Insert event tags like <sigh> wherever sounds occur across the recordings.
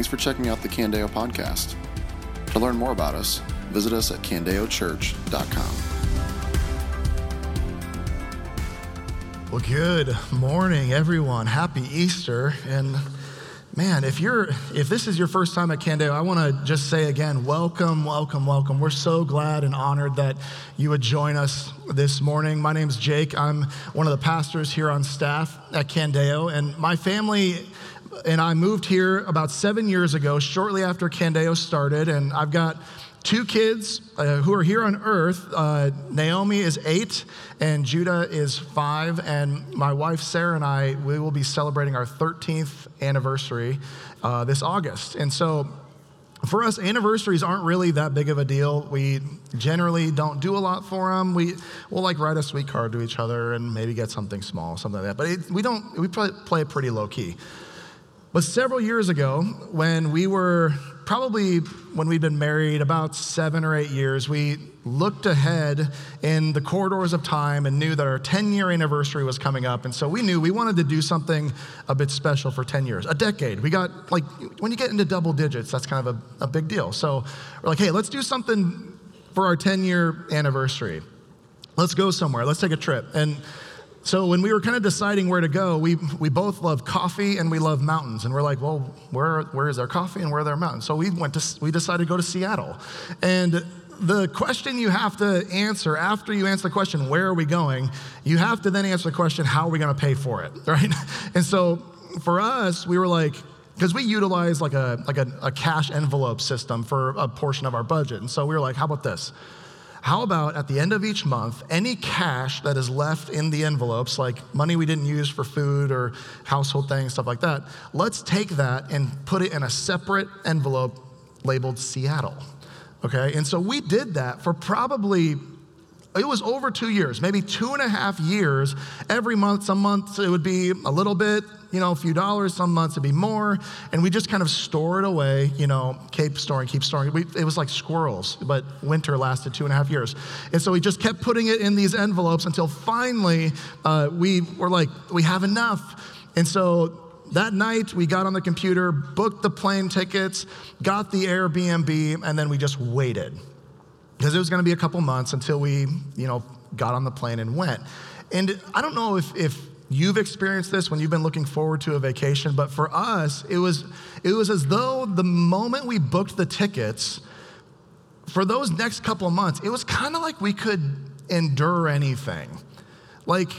Thanks for checking out the Candeo podcast. To learn more about us, visit us at candeochurch.com. Well, good morning, everyone. Happy Easter. And man, if you're if this is your first time at Candeo, I want to just say again, welcome, welcome, welcome. We're so glad and honored that you would join us this morning. My name's Jake. I'm one of the pastors here on staff at Candeo, and my family and I moved here about seven years ago, shortly after Candeo started, and I've got two kids uh, who are here on earth. Uh, Naomi is eight, and Judah is five. And my wife Sarah and I, we will be celebrating our 13th anniversary uh, this August. And so, for us, anniversaries aren't really that big of a deal. We generally don't do a lot for them. We will like write a sweet card to each other and maybe get something small, something like that. But it, we don't. We play it pretty low key. But several years ago, when we were probably when we'd been married about seven or eight years, we looked ahead in the corridors of time and knew that our 10 year anniversary was coming up. And so we knew we wanted to do something a bit special for 10 years, a decade. We got, like, when you get into double digits, that's kind of a, a big deal. So we're like, hey, let's do something for our 10 year anniversary. Let's go somewhere, let's take a trip. And so when we were kind of deciding where to go, we, we both love coffee and we love mountains. And we're like, well, where, where is our coffee and where are there mountains? So we went to, we decided to go to Seattle. And the question you have to answer after you answer the question, where are we going? You have to then answer the question, how are we going to pay for it, <laughs> right? And so for us, we were like, because we utilize like a like a, a cash envelope system for a portion of our budget. And so we were like, how about this? How about at the end of each month, any cash that is left in the envelopes, like money we didn't use for food or household things, stuff like that, let's take that and put it in a separate envelope labeled Seattle. Okay? And so we did that for probably it was over two years, maybe two and a half years. Every month, some months it would be a little bit, you know, a few dollars, some months it'd be more. And we just kind of store it away, you know, keep storing, keep storing. We, it was like squirrels, but winter lasted two and a half years. And so we just kept putting it in these envelopes until finally uh, we were like, we have enough. And so that night we got on the computer, booked the plane tickets, got the Airbnb, and then we just waited because it was going to be a couple months until we, you know, got on the plane and went. And I don't know if, if you've experienced this when you've been looking forward to a vacation, but for us, it was, it was as though the moment we booked the tickets, for those next couple of months, it was kind of like we could endure anything. Like,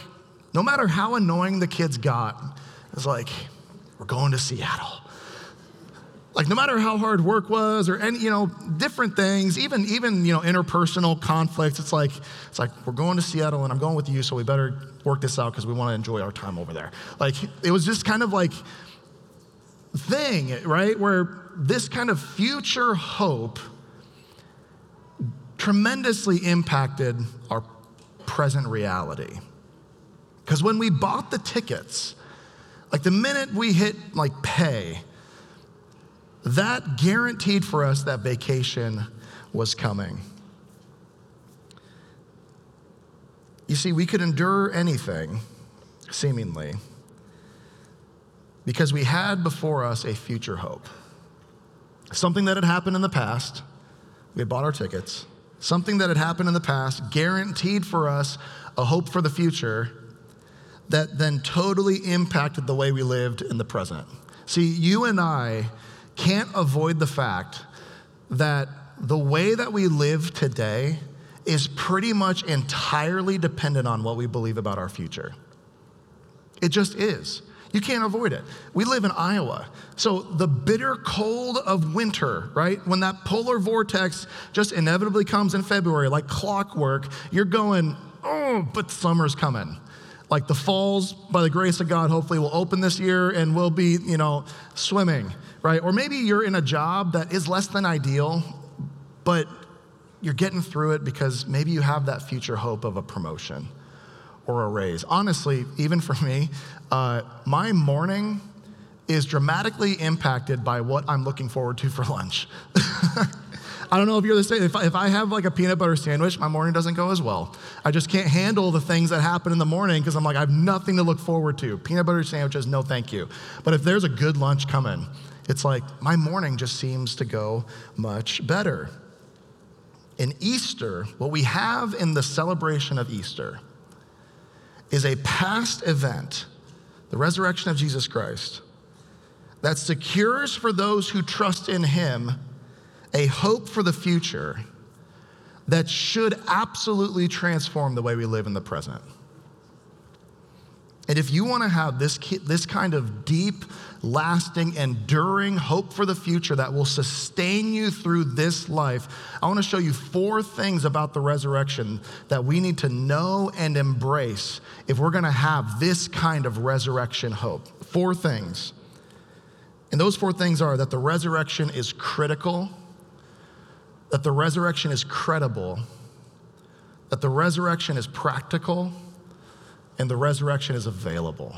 no matter how annoying the kids got, it was like, we're going to Seattle. Like no matter how hard work was or any, you know, different things, even even, you know, interpersonal conflicts, it's like it's like we're going to Seattle and I'm going with you, so we better work this out because we want to enjoy our time over there. Like it was just kind of like thing, right? Where this kind of future hope tremendously impacted our present reality. Because when we bought the tickets, like the minute we hit like pay, that guaranteed for us that vacation was coming. You see, we could endure anything, seemingly, because we had before us a future hope. Something that had happened in the past, we had bought our tickets. Something that had happened in the past guaranteed for us a hope for the future that then totally impacted the way we lived in the present. See, you and I can't avoid the fact that the way that we live today is pretty much entirely dependent on what we believe about our future. It just is. You can't avoid it. We live in Iowa. So the bitter cold of winter, right? When that polar vortex just inevitably comes in February, like clockwork, you're going, oh, but summer's coming. Like the falls, by the grace of God, hopefully will open this year and we'll be, you know, swimming right? Or maybe you're in a job that is less than ideal, but you're getting through it because maybe you have that future hope of a promotion or a raise. Honestly, even for me, uh, my morning is dramatically impacted by what I'm looking forward to for lunch. <laughs> I don't know if you're the same. If I, if I have like a peanut butter sandwich, my morning doesn't go as well. I just can't handle the things that happen in the morning because I'm like, I have nothing to look forward to. Peanut butter sandwiches, no thank you. But if there's a good lunch coming, it's like my morning just seems to go much better. In Easter, what we have in the celebration of Easter is a past event, the resurrection of Jesus Christ, that secures for those who trust in him a hope for the future that should absolutely transform the way we live in the present. And if you want to have this, this kind of deep, lasting, enduring hope for the future that will sustain you through this life, I want to show you four things about the resurrection that we need to know and embrace if we're going to have this kind of resurrection hope. Four things. And those four things are that the resurrection is critical, that the resurrection is credible, that the resurrection is practical, and the resurrection is available.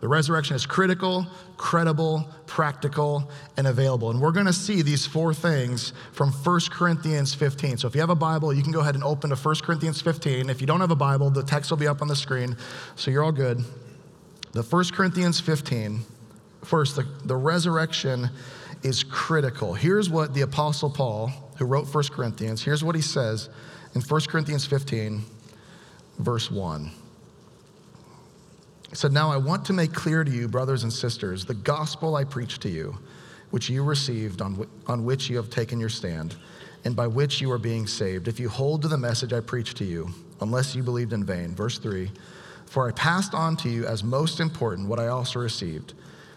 The resurrection is critical, credible, practical, and available. And we're going to see these four things from 1 Corinthians 15. So if you have a Bible, you can go ahead and open to 1 Corinthians 15. If you don't have a Bible, the text will be up on the screen, so you're all good. The 1 Corinthians 15. First, the, the resurrection is critical. Here's what the Apostle Paul, who wrote 1 Corinthians, here's what he says in 1 Corinthians 15, verse 1. He said, Now I want to make clear to you, brothers and sisters, the gospel I preached to you, which you received, on, on which you have taken your stand, and by which you are being saved, if you hold to the message I preached to you, unless you believed in vain. Verse 3 For I passed on to you as most important what I also received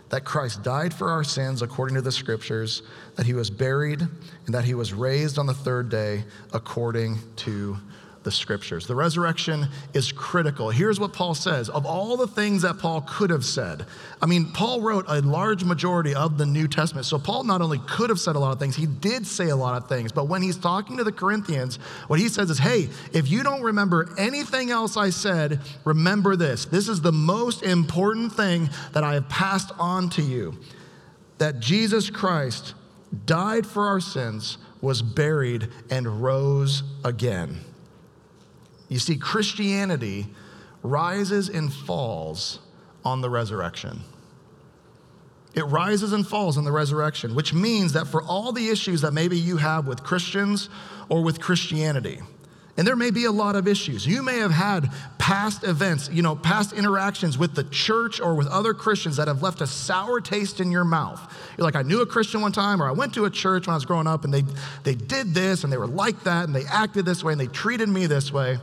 that Christ died for our sins according to the scriptures, that he was buried, and that he was raised on the third day according to the scriptures. The resurrection is critical. Here's what Paul says of all the things that Paul could have said. I mean, Paul wrote a large majority of the New Testament. So Paul not only could have said a lot of things, he did say a lot of things. But when he's talking to the Corinthians, what he says is, hey, if you don't remember anything else I said, remember this. This is the most important thing that I have passed on to you that Jesus Christ died for our sins, was buried, and rose again. You see, Christianity rises and falls on the resurrection. It rises and falls on the resurrection, which means that for all the issues that maybe you have with Christians or with Christianity, and there may be a lot of issues. You may have had past events, you know, past interactions with the church or with other Christians that have left a sour taste in your mouth. You're like, I knew a Christian one time, or I went to a church when I was growing up and they, they did this and they were like that and they acted this way and they treated me this way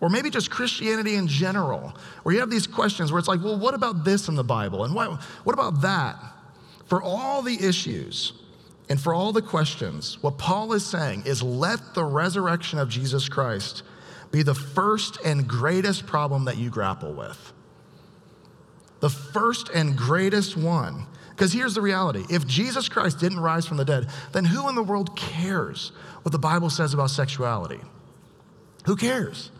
or maybe just Christianity in general, where you have these questions where it's like, well, what about this in the Bible? And what, what about that? For all the issues and for all the questions, what Paul is saying is let the resurrection of Jesus Christ be the first and greatest problem that you grapple with. The first and greatest one. Because here's the reality if Jesus Christ didn't rise from the dead, then who in the world cares what the Bible says about sexuality? Who cares?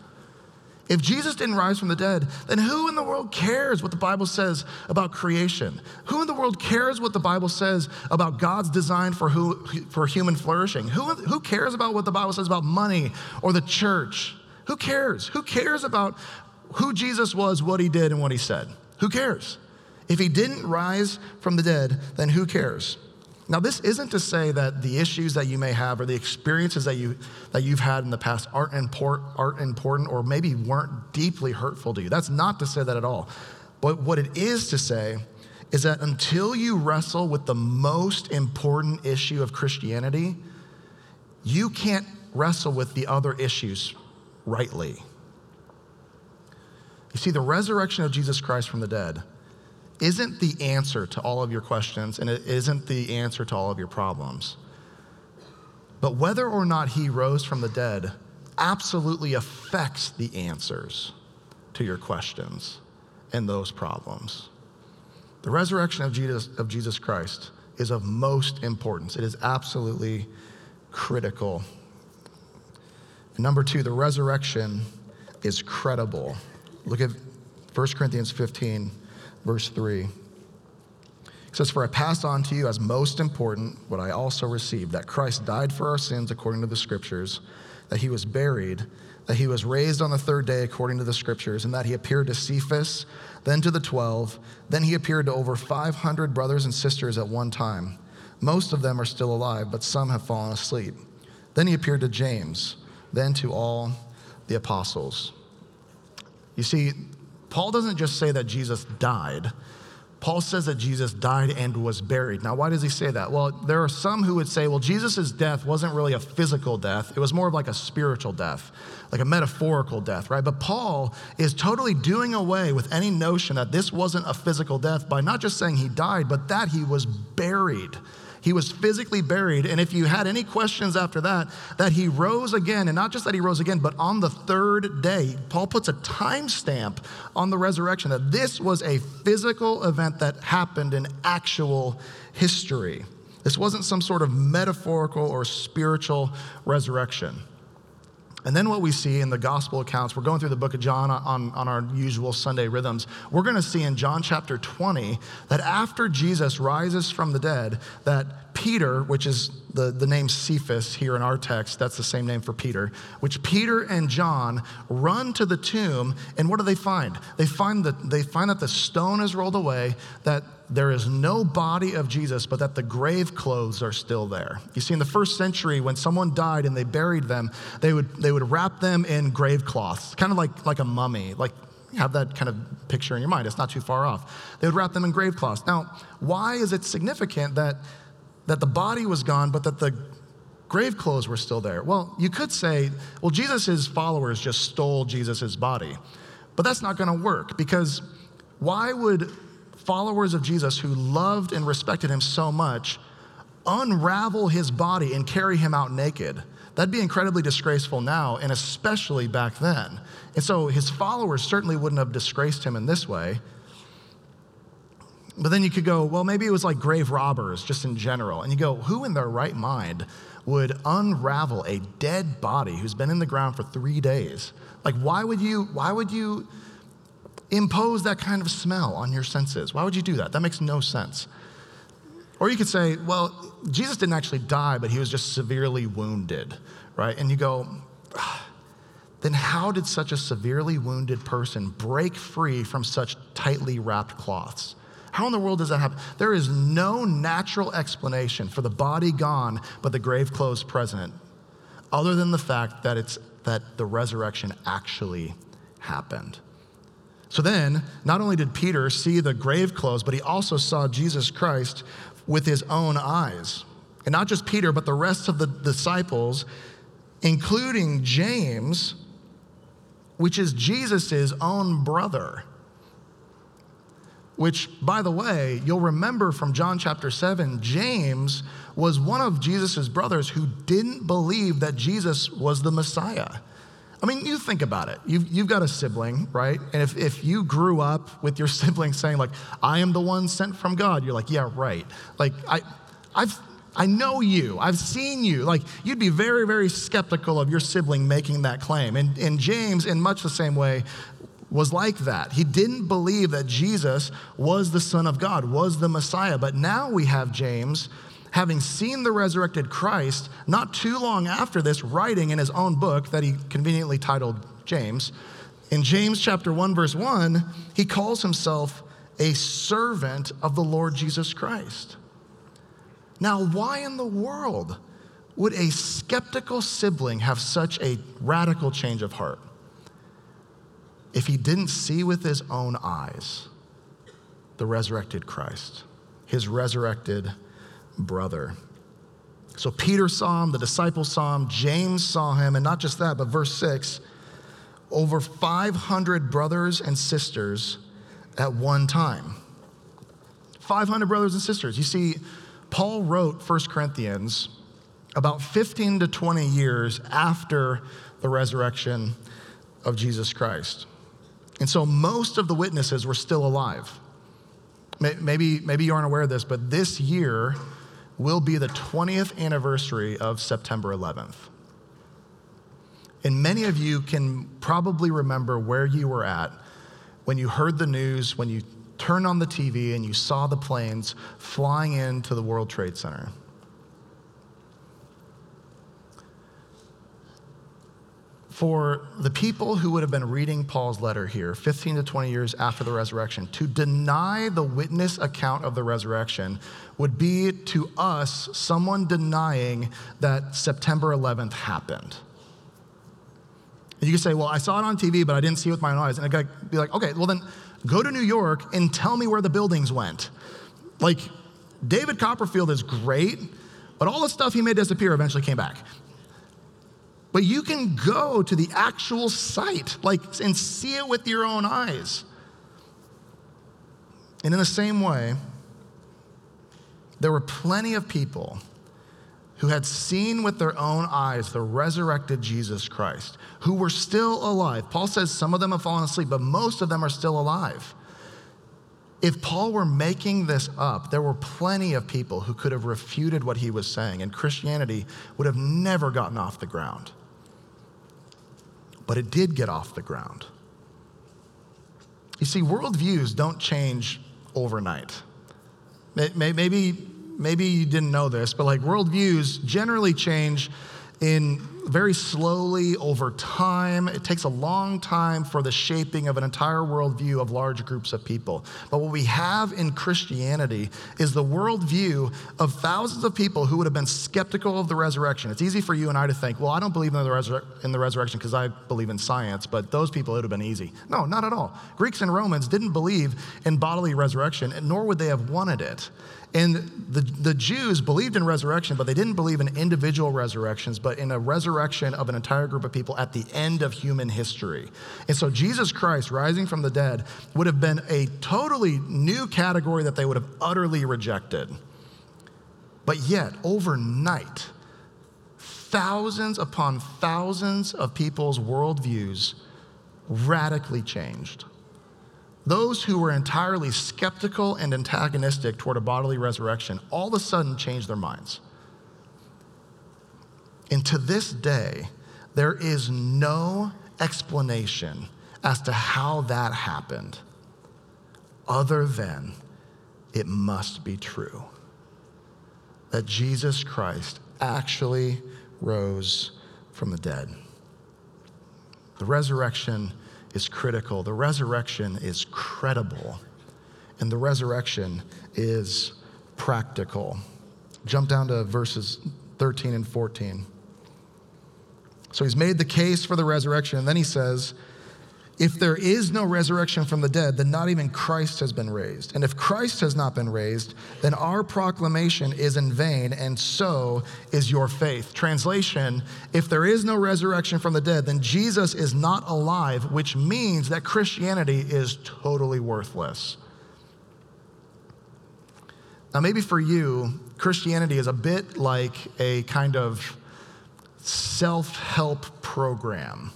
If Jesus didn't rise from the dead, then who in the world cares what the Bible says about creation? Who in the world cares what the Bible says about God's design for, who, for human flourishing? Who, who cares about what the Bible says about money or the church? Who cares? Who cares about who Jesus was, what he did, and what he said? Who cares? If he didn't rise from the dead, then who cares? Now, this isn't to say that the issues that you may have or the experiences that, you, that you've had in the past aren't, import, aren't important or maybe weren't deeply hurtful to you. That's not to say that at all. But what it is to say is that until you wrestle with the most important issue of Christianity, you can't wrestle with the other issues rightly. You see, the resurrection of Jesus Christ from the dead isn't the answer to all of your questions and it isn't the answer to all of your problems. But whether or not he rose from the dead absolutely affects the answers to your questions and those problems. The resurrection of Jesus, of Jesus Christ is of most importance. It is absolutely critical. And number two, the resurrection is credible. Look at 1 Corinthians 15 verse 3. He says, For I passed on to you as most important what I also received that Christ died for our sins according to the scriptures, that he was buried, that he was raised on the third day according to the scriptures, and that he appeared to Cephas, then to the twelve. Then he appeared to over 500 brothers and sisters at one time. Most of them are still alive, but some have fallen asleep. Then he appeared to James, then to all the apostles. You see, Paul doesn't just say that Jesus died. Paul says that Jesus died and was buried. Now, why does he say that? Well, there are some who would say, well, Jesus' death wasn't really a physical death, it was more of like a spiritual death, like a metaphorical death, right? But Paul is totally doing away with any notion that this wasn't a physical death by not just saying he died, but that he was buried. He was physically buried. And if you had any questions after that, that he rose again, and not just that he rose again, but on the third day, Paul puts a timestamp on the resurrection that this was a physical event that happened in actual history. This wasn't some sort of metaphorical or spiritual resurrection. And then what we see in the gospel accounts, we're going through the book of John on, on our usual Sunday rhythms. We're going to see in John chapter 20 that after Jesus rises from the dead, that Peter, which is the, the name Cephas here in our text, that's the same name for Peter, which Peter and John run to the tomb, and what do they find? They find that, they find that the stone is rolled away, that there is no body of Jesus, but that the grave clothes are still there. You see, in the first century, when someone died and they buried them, they would, they would wrap them in grave cloths, kind of like, like a mummy, like have that kind of picture in your mind. It's not too far off. They would wrap them in grave cloths. Now, why is it significant that, that the body was gone, but that the grave clothes were still there? Well, you could say, well, Jesus' followers just stole Jesus' body. But that's not going to work because why would followers of Jesus who loved and respected him so much unravel his body and carry him out naked. That'd be incredibly disgraceful now, and especially back then. And so his followers certainly wouldn't have disgraced him in this way. But then you could go, well, maybe it was like grave robbers just in general. And you go, who in their right mind would unravel a dead body who's been in the ground for three days? Like, why would you, why would you impose that kind of smell on your senses. Why would you do that? That makes no sense. Or you could say, well, Jesus didn't actually die, but he was just severely wounded, right? And you go, ah, then how did such a severely wounded person break free from such tightly wrapped cloths? How in the world does that happen? There is no natural explanation for the body gone, but the grave clothes present, other than the fact that it's that the resurrection actually happened. So then, not only did Peter see the grave clothes, but he also saw Jesus Christ with his own eyes. And not just Peter, but the rest of the disciples, including James, which is Jesus' own brother. Which, by the way, you'll remember from John chapter 7, James was one of Jesus' brothers who didn't believe that Jesus was the Messiah. I mean, you think about it. You've, you've got a sibling, right? And if, if you grew up with your <laughs> sibling saying, like, I am the one sent from God, you're like, yeah, right. Like, I, I've, I know you. I've seen you. Like, you'd be very, very skeptical of your sibling making that claim. And, and James, in much the same way, was like that. He didn't believe that Jesus was the Son of God, was the Messiah. But now we have James having seen the resurrected Christ, not too long after this, writing in his own book that he conveniently titled James. In James chapter 1, verse 1, he calls himself a servant of the Lord Jesus Christ. Now, why in the world would a skeptical sibling have such a radical change of heart if he didn't see with his own eyes the resurrected Christ, his resurrected brother. So Peter saw him, the disciples saw him, James saw him, and not just that, but verse 6 over 500 brothers and sisters at one time. 500 brothers and sisters. You see, Paul wrote 1 Corinthians about 15 to 20 years after the resurrection of Jesus Christ. And so most of the witnesses were still alive. Maybe, maybe you aren't aware of this, but this year, will be the 20th anniversary of September 11th. And many of you can probably remember where you were at when you heard the news, when you turned on the TV and you saw the planes flying into the World Trade Center. For the people who would have been reading Paul's letter here, 15 to 20 years after the resurrection, to deny the witness account of the resurrection would be to us someone denying that September 11th happened. And you could say, well, I saw it on TV, but I didn't see it with my own eyes. And I'd be like, okay, well then go to New York and tell me where the buildings went. Like, David Copperfield is great, but all the stuff he made disappear eventually came back. But you can go to the actual site, like, and see it with your own eyes. And in the same way, there were plenty of people who had seen with their own eyes the resurrected Jesus Christ, who were still alive. Paul says some of them have fallen asleep, but most of them are still alive. If Paul were making this up, there were plenty of people who could have refuted what he was saying, and Christianity would have never gotten off the ground. But it did get off the ground. You see, worldviews don't change overnight. Maybe maybe you didn't know this, but like worldviews generally change in very slowly over time. It takes a long time for the shaping of an entire worldview of large groups of people. But what we have in Christianity is the worldview of thousands of people who would have been skeptical of the resurrection. It's easy for you and I to think, well, I don't believe in the, resur- in the resurrection because I believe in science, but those people, it would have been easy. No, not at all. Greeks and Romans didn't believe in bodily resurrection, nor would they have wanted it. And the, the Jews believed in resurrection, but they didn't believe in individual resurrections, but in a resurrection of an entire group of people at the end of human history. And so Jesus Christ rising from the dead would have been a totally new category that they would have utterly rejected. But yet, overnight, thousands upon thousands of people's worldviews radically changed. Those who were entirely skeptical and antagonistic toward a bodily resurrection all of a sudden changed their minds. And to this day, there is no explanation as to how that happened other than it must be true that Jesus Christ actually rose from the dead. The resurrection is critical, the resurrection is credible, and the resurrection is practical. Jump down to verses 13 and 14. So he's made the case for the resurrection, and then he says, if there is no resurrection from the dead, then not even Christ has been raised. And if Christ has not been raised, then our proclamation is in vain, and so is your faith. Translation If there is no resurrection from the dead, then Jesus is not alive, which means that Christianity is totally worthless. Now, maybe for you, Christianity is a bit like a kind of self help program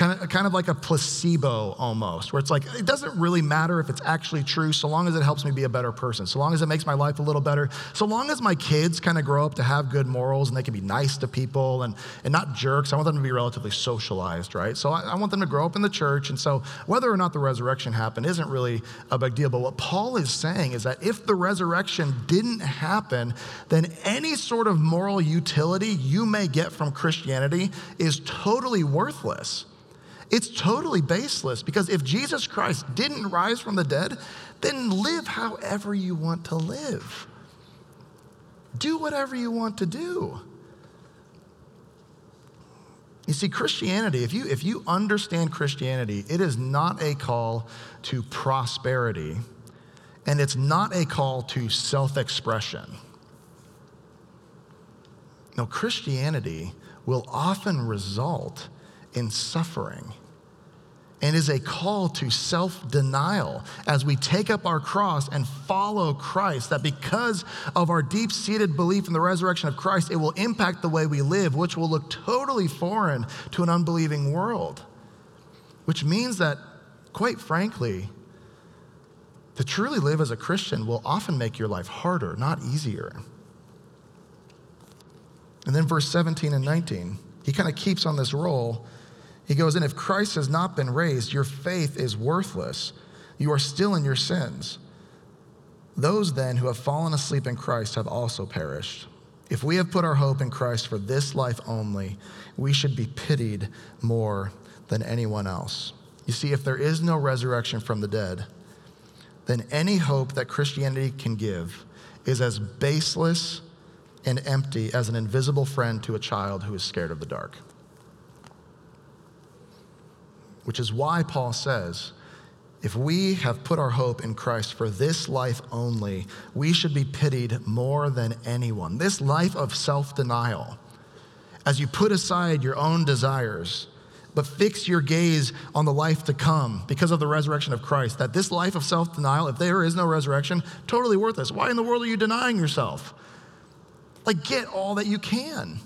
kind of, kind of like a placebo almost, where it's like, it doesn't really matter if it's actually true so long as it helps me be a better person, so long as it makes my life a little better, so long as my kids kind of grow up to have good morals and they can be nice to people and, and not jerks. I want them to be relatively socialized, right? So I, I want them to grow up in the church. And so whether or not the resurrection happened isn't really a big deal. But what Paul is saying is that if the resurrection didn't happen, then any sort of moral utility you may get from Christianity is totally worthless. It's totally baseless because if Jesus Christ didn't rise from the dead, then live however you want to live. Do whatever you want to do. You see, Christianity, if you, if you understand Christianity, it is not a call to prosperity and it's not a call to self expression. No, Christianity will often result in suffering and is a call to self denial as we take up our cross and follow Christ. That because of our deep seated belief in the resurrection of Christ, it will impact the way we live, which will look totally foreign to an unbelieving world. Which means that, quite frankly, to truly live as a Christian will often make your life harder, not easier. And then verse 17 and 19, he kind of keeps on this roll he goes, And if Christ has not been raised, your faith is worthless. you are still in your sins. Those then who have fallen asleep in Christ have also perished. If we have put our hope in Christ for this life only, we should be pitied more than anyone else. You see, if there is no resurrection from the dead, then any hope that Christianity can give is as baseless and empty as an invisible friend to a child who is scared of the dark. Which is why Paul says, if we have put our hope in Christ for this life only, we should be pitied more than anyone. This life of self denial, as you put aside your own desires, but fix your gaze on the life to come because of the resurrection of Christ, that this life of self denial, if there is no resurrection, totally worthless. Why in the world are you denying yourself? Like, get all that you can.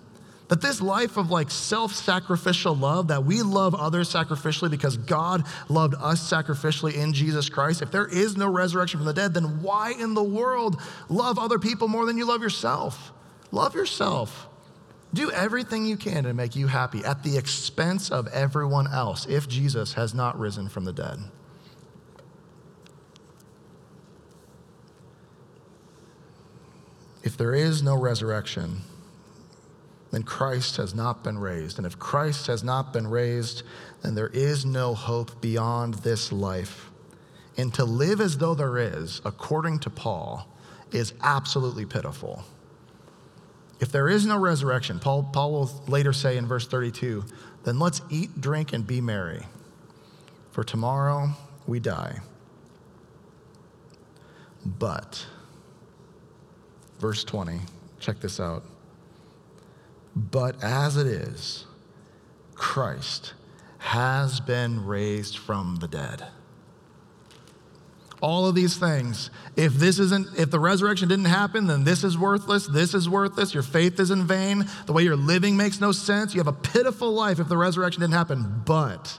That this life of like self sacrificial love, that we love others sacrificially because God loved us sacrificially in Jesus Christ, if there is no resurrection from the dead, then why in the world love other people more than you love yourself? Love yourself. Do everything you can to make you happy at the expense of everyone else if Jesus has not risen from the dead. If there is no resurrection, then Christ has not been raised. And if Christ has not been raised, then there is no hope beyond this life. And to live as though there is, according to Paul, is absolutely pitiful. If there is no resurrection, Paul, Paul will later say in verse 32, then let's eat, drink, and be merry, for tomorrow we die. But, verse 20, check this out. But as it is, Christ has been raised from the dead. All of these things. If this isn't, if the resurrection didn't happen, then this is worthless, this is worthless, your faith is in vain, the way you're living makes no sense. You have a pitiful life if the resurrection didn't happen. But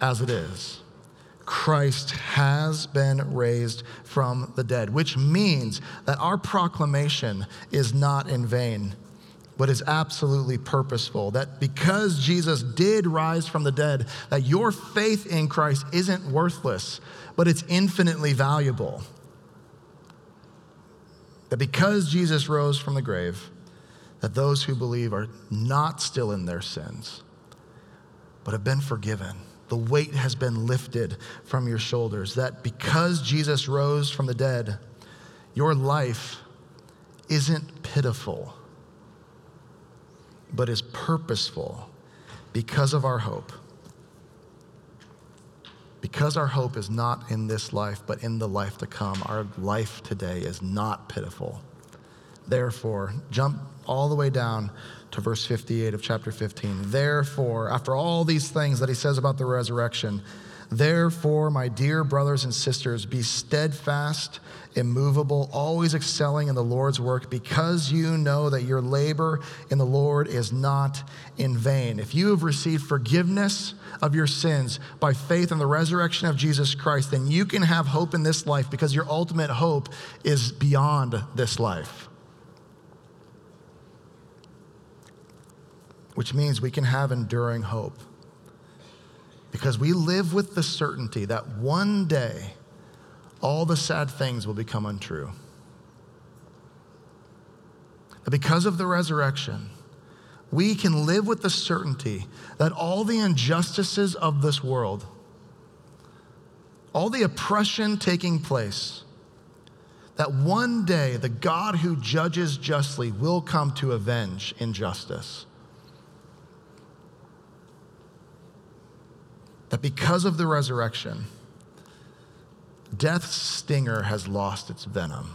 as it is, Christ has been raised from the dead, which means that our proclamation is not in vain but is absolutely purposeful. That because Jesus did rise from the dead, that your faith in Christ isn't worthless, but it's infinitely valuable. That because Jesus rose from the grave, that those who believe are not still in their sins, but have been forgiven. The weight has been lifted from your shoulders. That because Jesus rose from the dead, your life isn't pitiful but is purposeful because of our hope. Because our hope is not in this life, but in the life to come, our life today is not pitiful. Therefore, jump all the way down to verse 58 of chapter 15. Therefore, after all these things that he says about the resurrection, therefore, my dear brothers and sisters, be steadfast immovable, always excelling in the Lord's work, because you know that your labor in the Lord is not in vain. If you have received forgiveness of your sins by faith in the resurrection of Jesus Christ, then you can have hope in this life because your ultimate hope is beyond this life. Which means we can have enduring hope because we live with the certainty that one day, all the sad things will become untrue. But because of the resurrection, we can live with the certainty that all the injustices of this world, all the oppression taking place, that one day the God who judges justly will come to avenge injustice. That because of the resurrection, Death's stinger has lost its venom.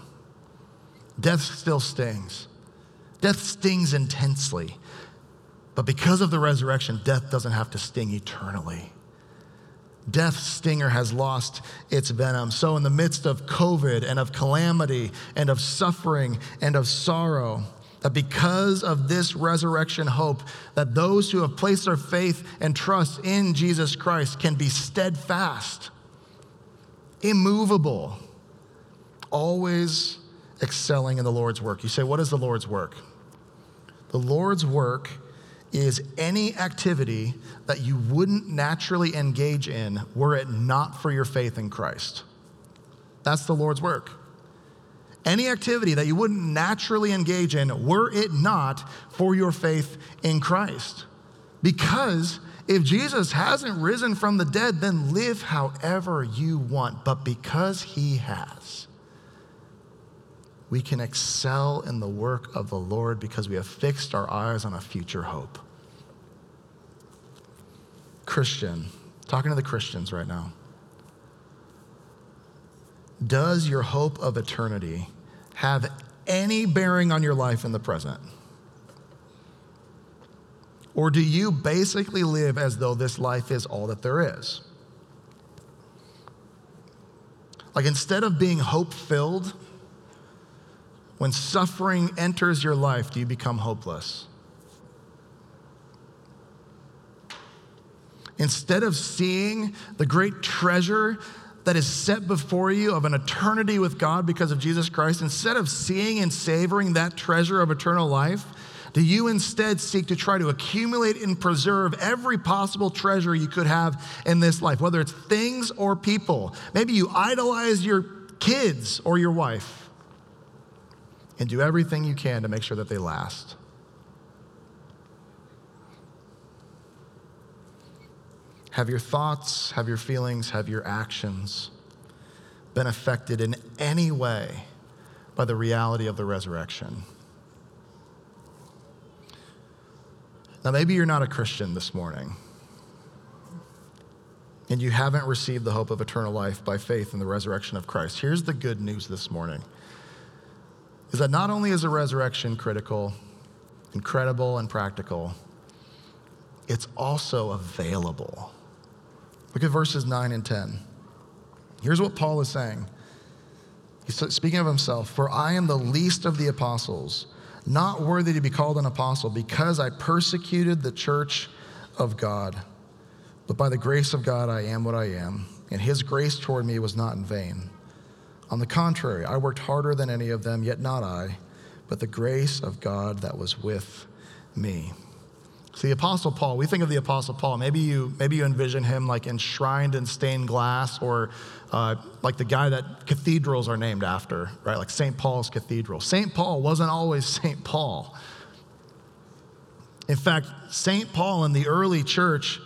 Death still stings. Death stings intensely. But because of the resurrection, death doesn't have to sting eternally. Death's stinger has lost its venom. So, in the midst of COVID and of calamity and of suffering and of sorrow, that because of this resurrection hope, that those who have placed their faith and trust in Jesus Christ can be steadfast immovable, always excelling in the Lord's work. You say, what is the Lord's work? The Lord's work is any activity that you wouldn't naturally engage in were it not for your faith in Christ. That's the Lord's work. Any activity that you wouldn't naturally engage in were it not for your faith in Christ. Because if Jesus hasn't risen from the dead, then live however you want. But because he has, we can excel in the work of the Lord because we have fixed our eyes on a future hope. Christian, talking to the Christians right now. Does your hope of eternity have any bearing on your life in the present? Or do you basically live as though this life is all that there is? Like instead of being hope filled, when suffering enters your life, do you become hopeless? Instead of seeing the great treasure that is set before you of an eternity with God because of Jesus Christ, instead of seeing and savoring that treasure of eternal life, do you instead seek to try to accumulate and preserve every possible treasure you could have in this life, whether it's things or people? Maybe you idolize your kids or your wife and do everything you can to make sure that they last. Have your thoughts, have your feelings, have your actions been affected in any way by the reality of the resurrection? Now, maybe you're not a Christian this morning and you haven't received the hope of eternal life by faith in the resurrection of Christ. Here's the good news this morning is that not only is the resurrection critical, incredible, and practical, it's also available. Look at verses 9 and 10. Here's what Paul is saying. He's speaking of himself For I am the least of the apostles, not worthy to be called an apostle, because I persecuted the church of God. But by the grace of God, I am what I am, and his grace toward me was not in vain. On the contrary, I worked harder than any of them, yet not I, but the grace of God that was with me. The Apostle Paul, we think of the Apostle Paul, maybe you, maybe you envision him like enshrined in stained glass or uh, like the guy that cathedrals are named after, right? Like St. Paul's Cathedral. St. Paul wasn't always <laughs> St. Paul. In fact, St. Paul in the early church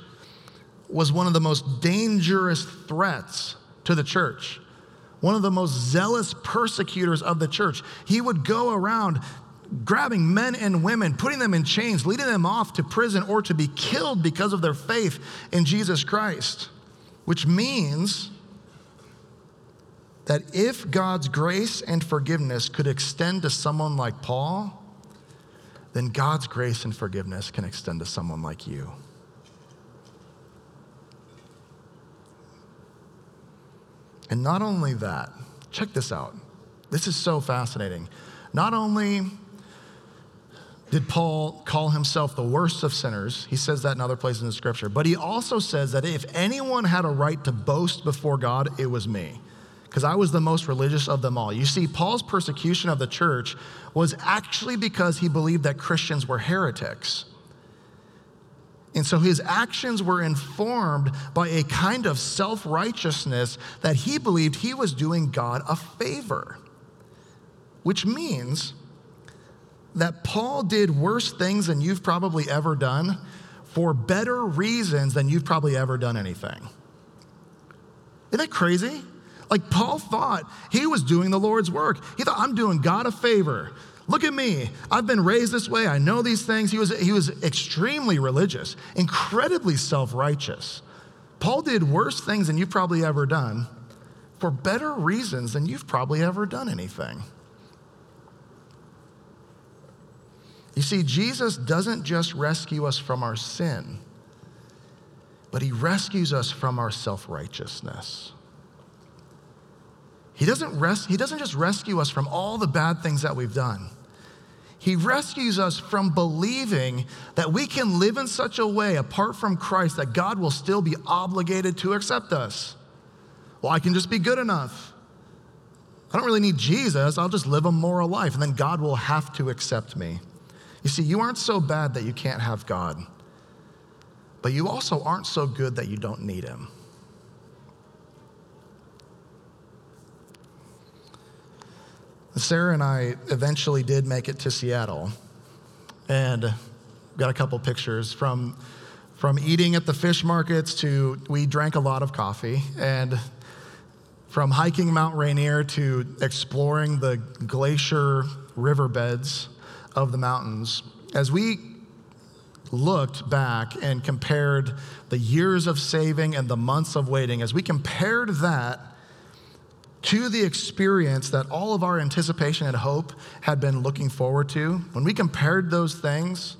was one of the most dangerous threats to the church one of the most zealous persecutors of the church. He would go around grabbing men and women, putting them in chains, leading them off to prison or to be killed because of their faith in Jesus Christ, which means that if God's grace and forgiveness could extend to someone like Paul, then God's grace and forgiveness can extend to someone like you. And not only that, check this out. This is so fascinating. Not only did Paul call himself the worst of sinners. He says that in other places in the scripture. But he also says that if anyone had a right to boast before God, it was me, because I was the most religious of them all. You see, Paul's persecution of the church was actually because he believed that Christians were heretics. And so his actions were informed by a kind of self righteousness that he believed he was doing God a favor, which means that Paul did worse things than you've probably ever done for better reasons than you've probably ever done anything. Isn't that crazy? Like, Paul thought he was doing the Lord's work. He thought, I'm doing God a favor. Look at me. I've been raised this way. I know these things. He was, he was extremely religious, incredibly self righteous. Paul did worse things than you've probably ever done for better reasons than you've probably ever done anything. You see, Jesus doesn't just rescue us from our sin, but he rescues us from our self righteousness. He doesn't, res- he doesn't just rescue us from all the bad things that we've done. He rescues us from believing that we can live in such a way apart from Christ that God will still be obligated to accept us. Well, I can just be good enough. I don't really need Jesus. I'll just live a moral life, and then God will have to accept me. You see, you aren't so bad that you can't have God, but you also aren't so good that you don't need Him. Sarah and I eventually did make it to Seattle and got a couple pictures from, from eating at the fish markets to we drank a lot of coffee and from hiking Mount Rainier to exploring the glacier riverbeds of the mountains. As we looked back and compared the years of saving and the months of waiting, as we compared that to the experience that all of our anticipation and hope had been looking forward to, when we compared those things,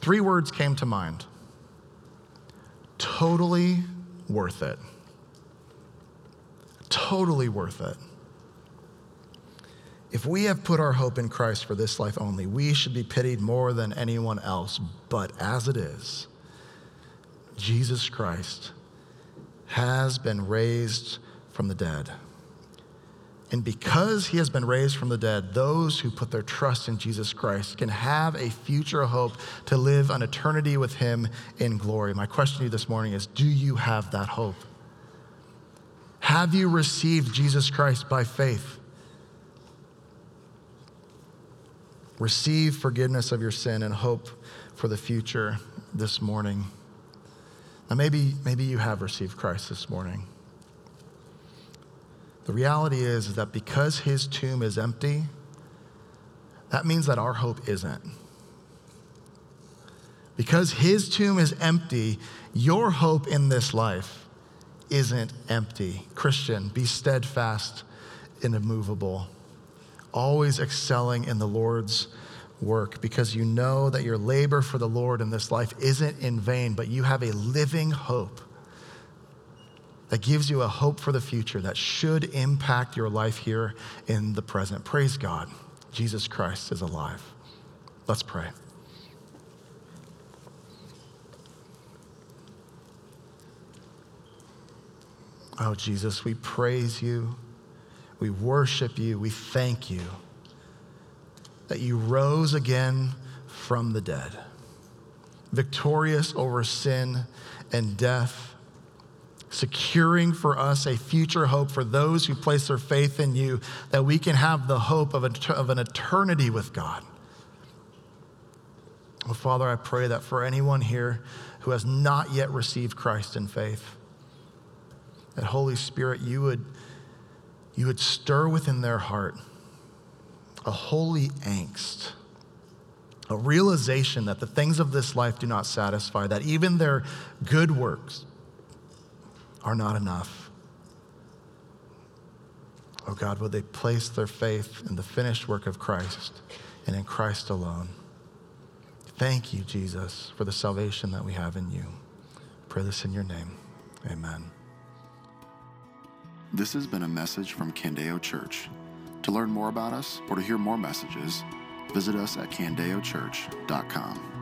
three words came to mind totally worth it. Totally worth it. If we have put our hope in Christ for this life only, we should be pitied more than anyone else. But as it is, Jesus Christ has been raised from the dead. And because he has been raised from the dead, those who put their trust in Jesus Christ can have a future hope to live an eternity with him in glory. My question to you this morning is Do you have that hope? Have you received Jesus Christ by faith? Receive forgiveness of your sin and hope for the future this morning. Now, maybe, maybe you have received Christ this morning. The reality is, is that because his tomb is empty, that means that our hope isn't. Because his tomb is empty, your hope in this life isn't empty. Christian, be steadfast and immovable, always excelling in the Lord's work because you know that your labor for the Lord in this life isn't in vain, but you have a living hope that gives you a hope for the future that should impact your life here in the present. Praise God. Jesus Christ is alive. Let's pray. Oh, Jesus, we praise you. We worship you. We thank you that you rose again from the dead, victorious over sin and death securing for us a future hope for those who place their faith in you, that we can have the hope of, of an eternity with God. Well, Father, I pray that for anyone here who has not yet received Christ in faith, that Holy Spirit, you would, you would stir within their heart a holy angst, a realization that the things of this life do not satisfy, that even their good works, are not enough. Oh God, would they place their faith in the finished work of Christ and in Christ alone? Thank you, Jesus, for the salvation that we have in you. Pray this in your name. Amen. This has been a message from Candeo Church. To learn more about us or to hear more messages, visit us at candeochurch.com.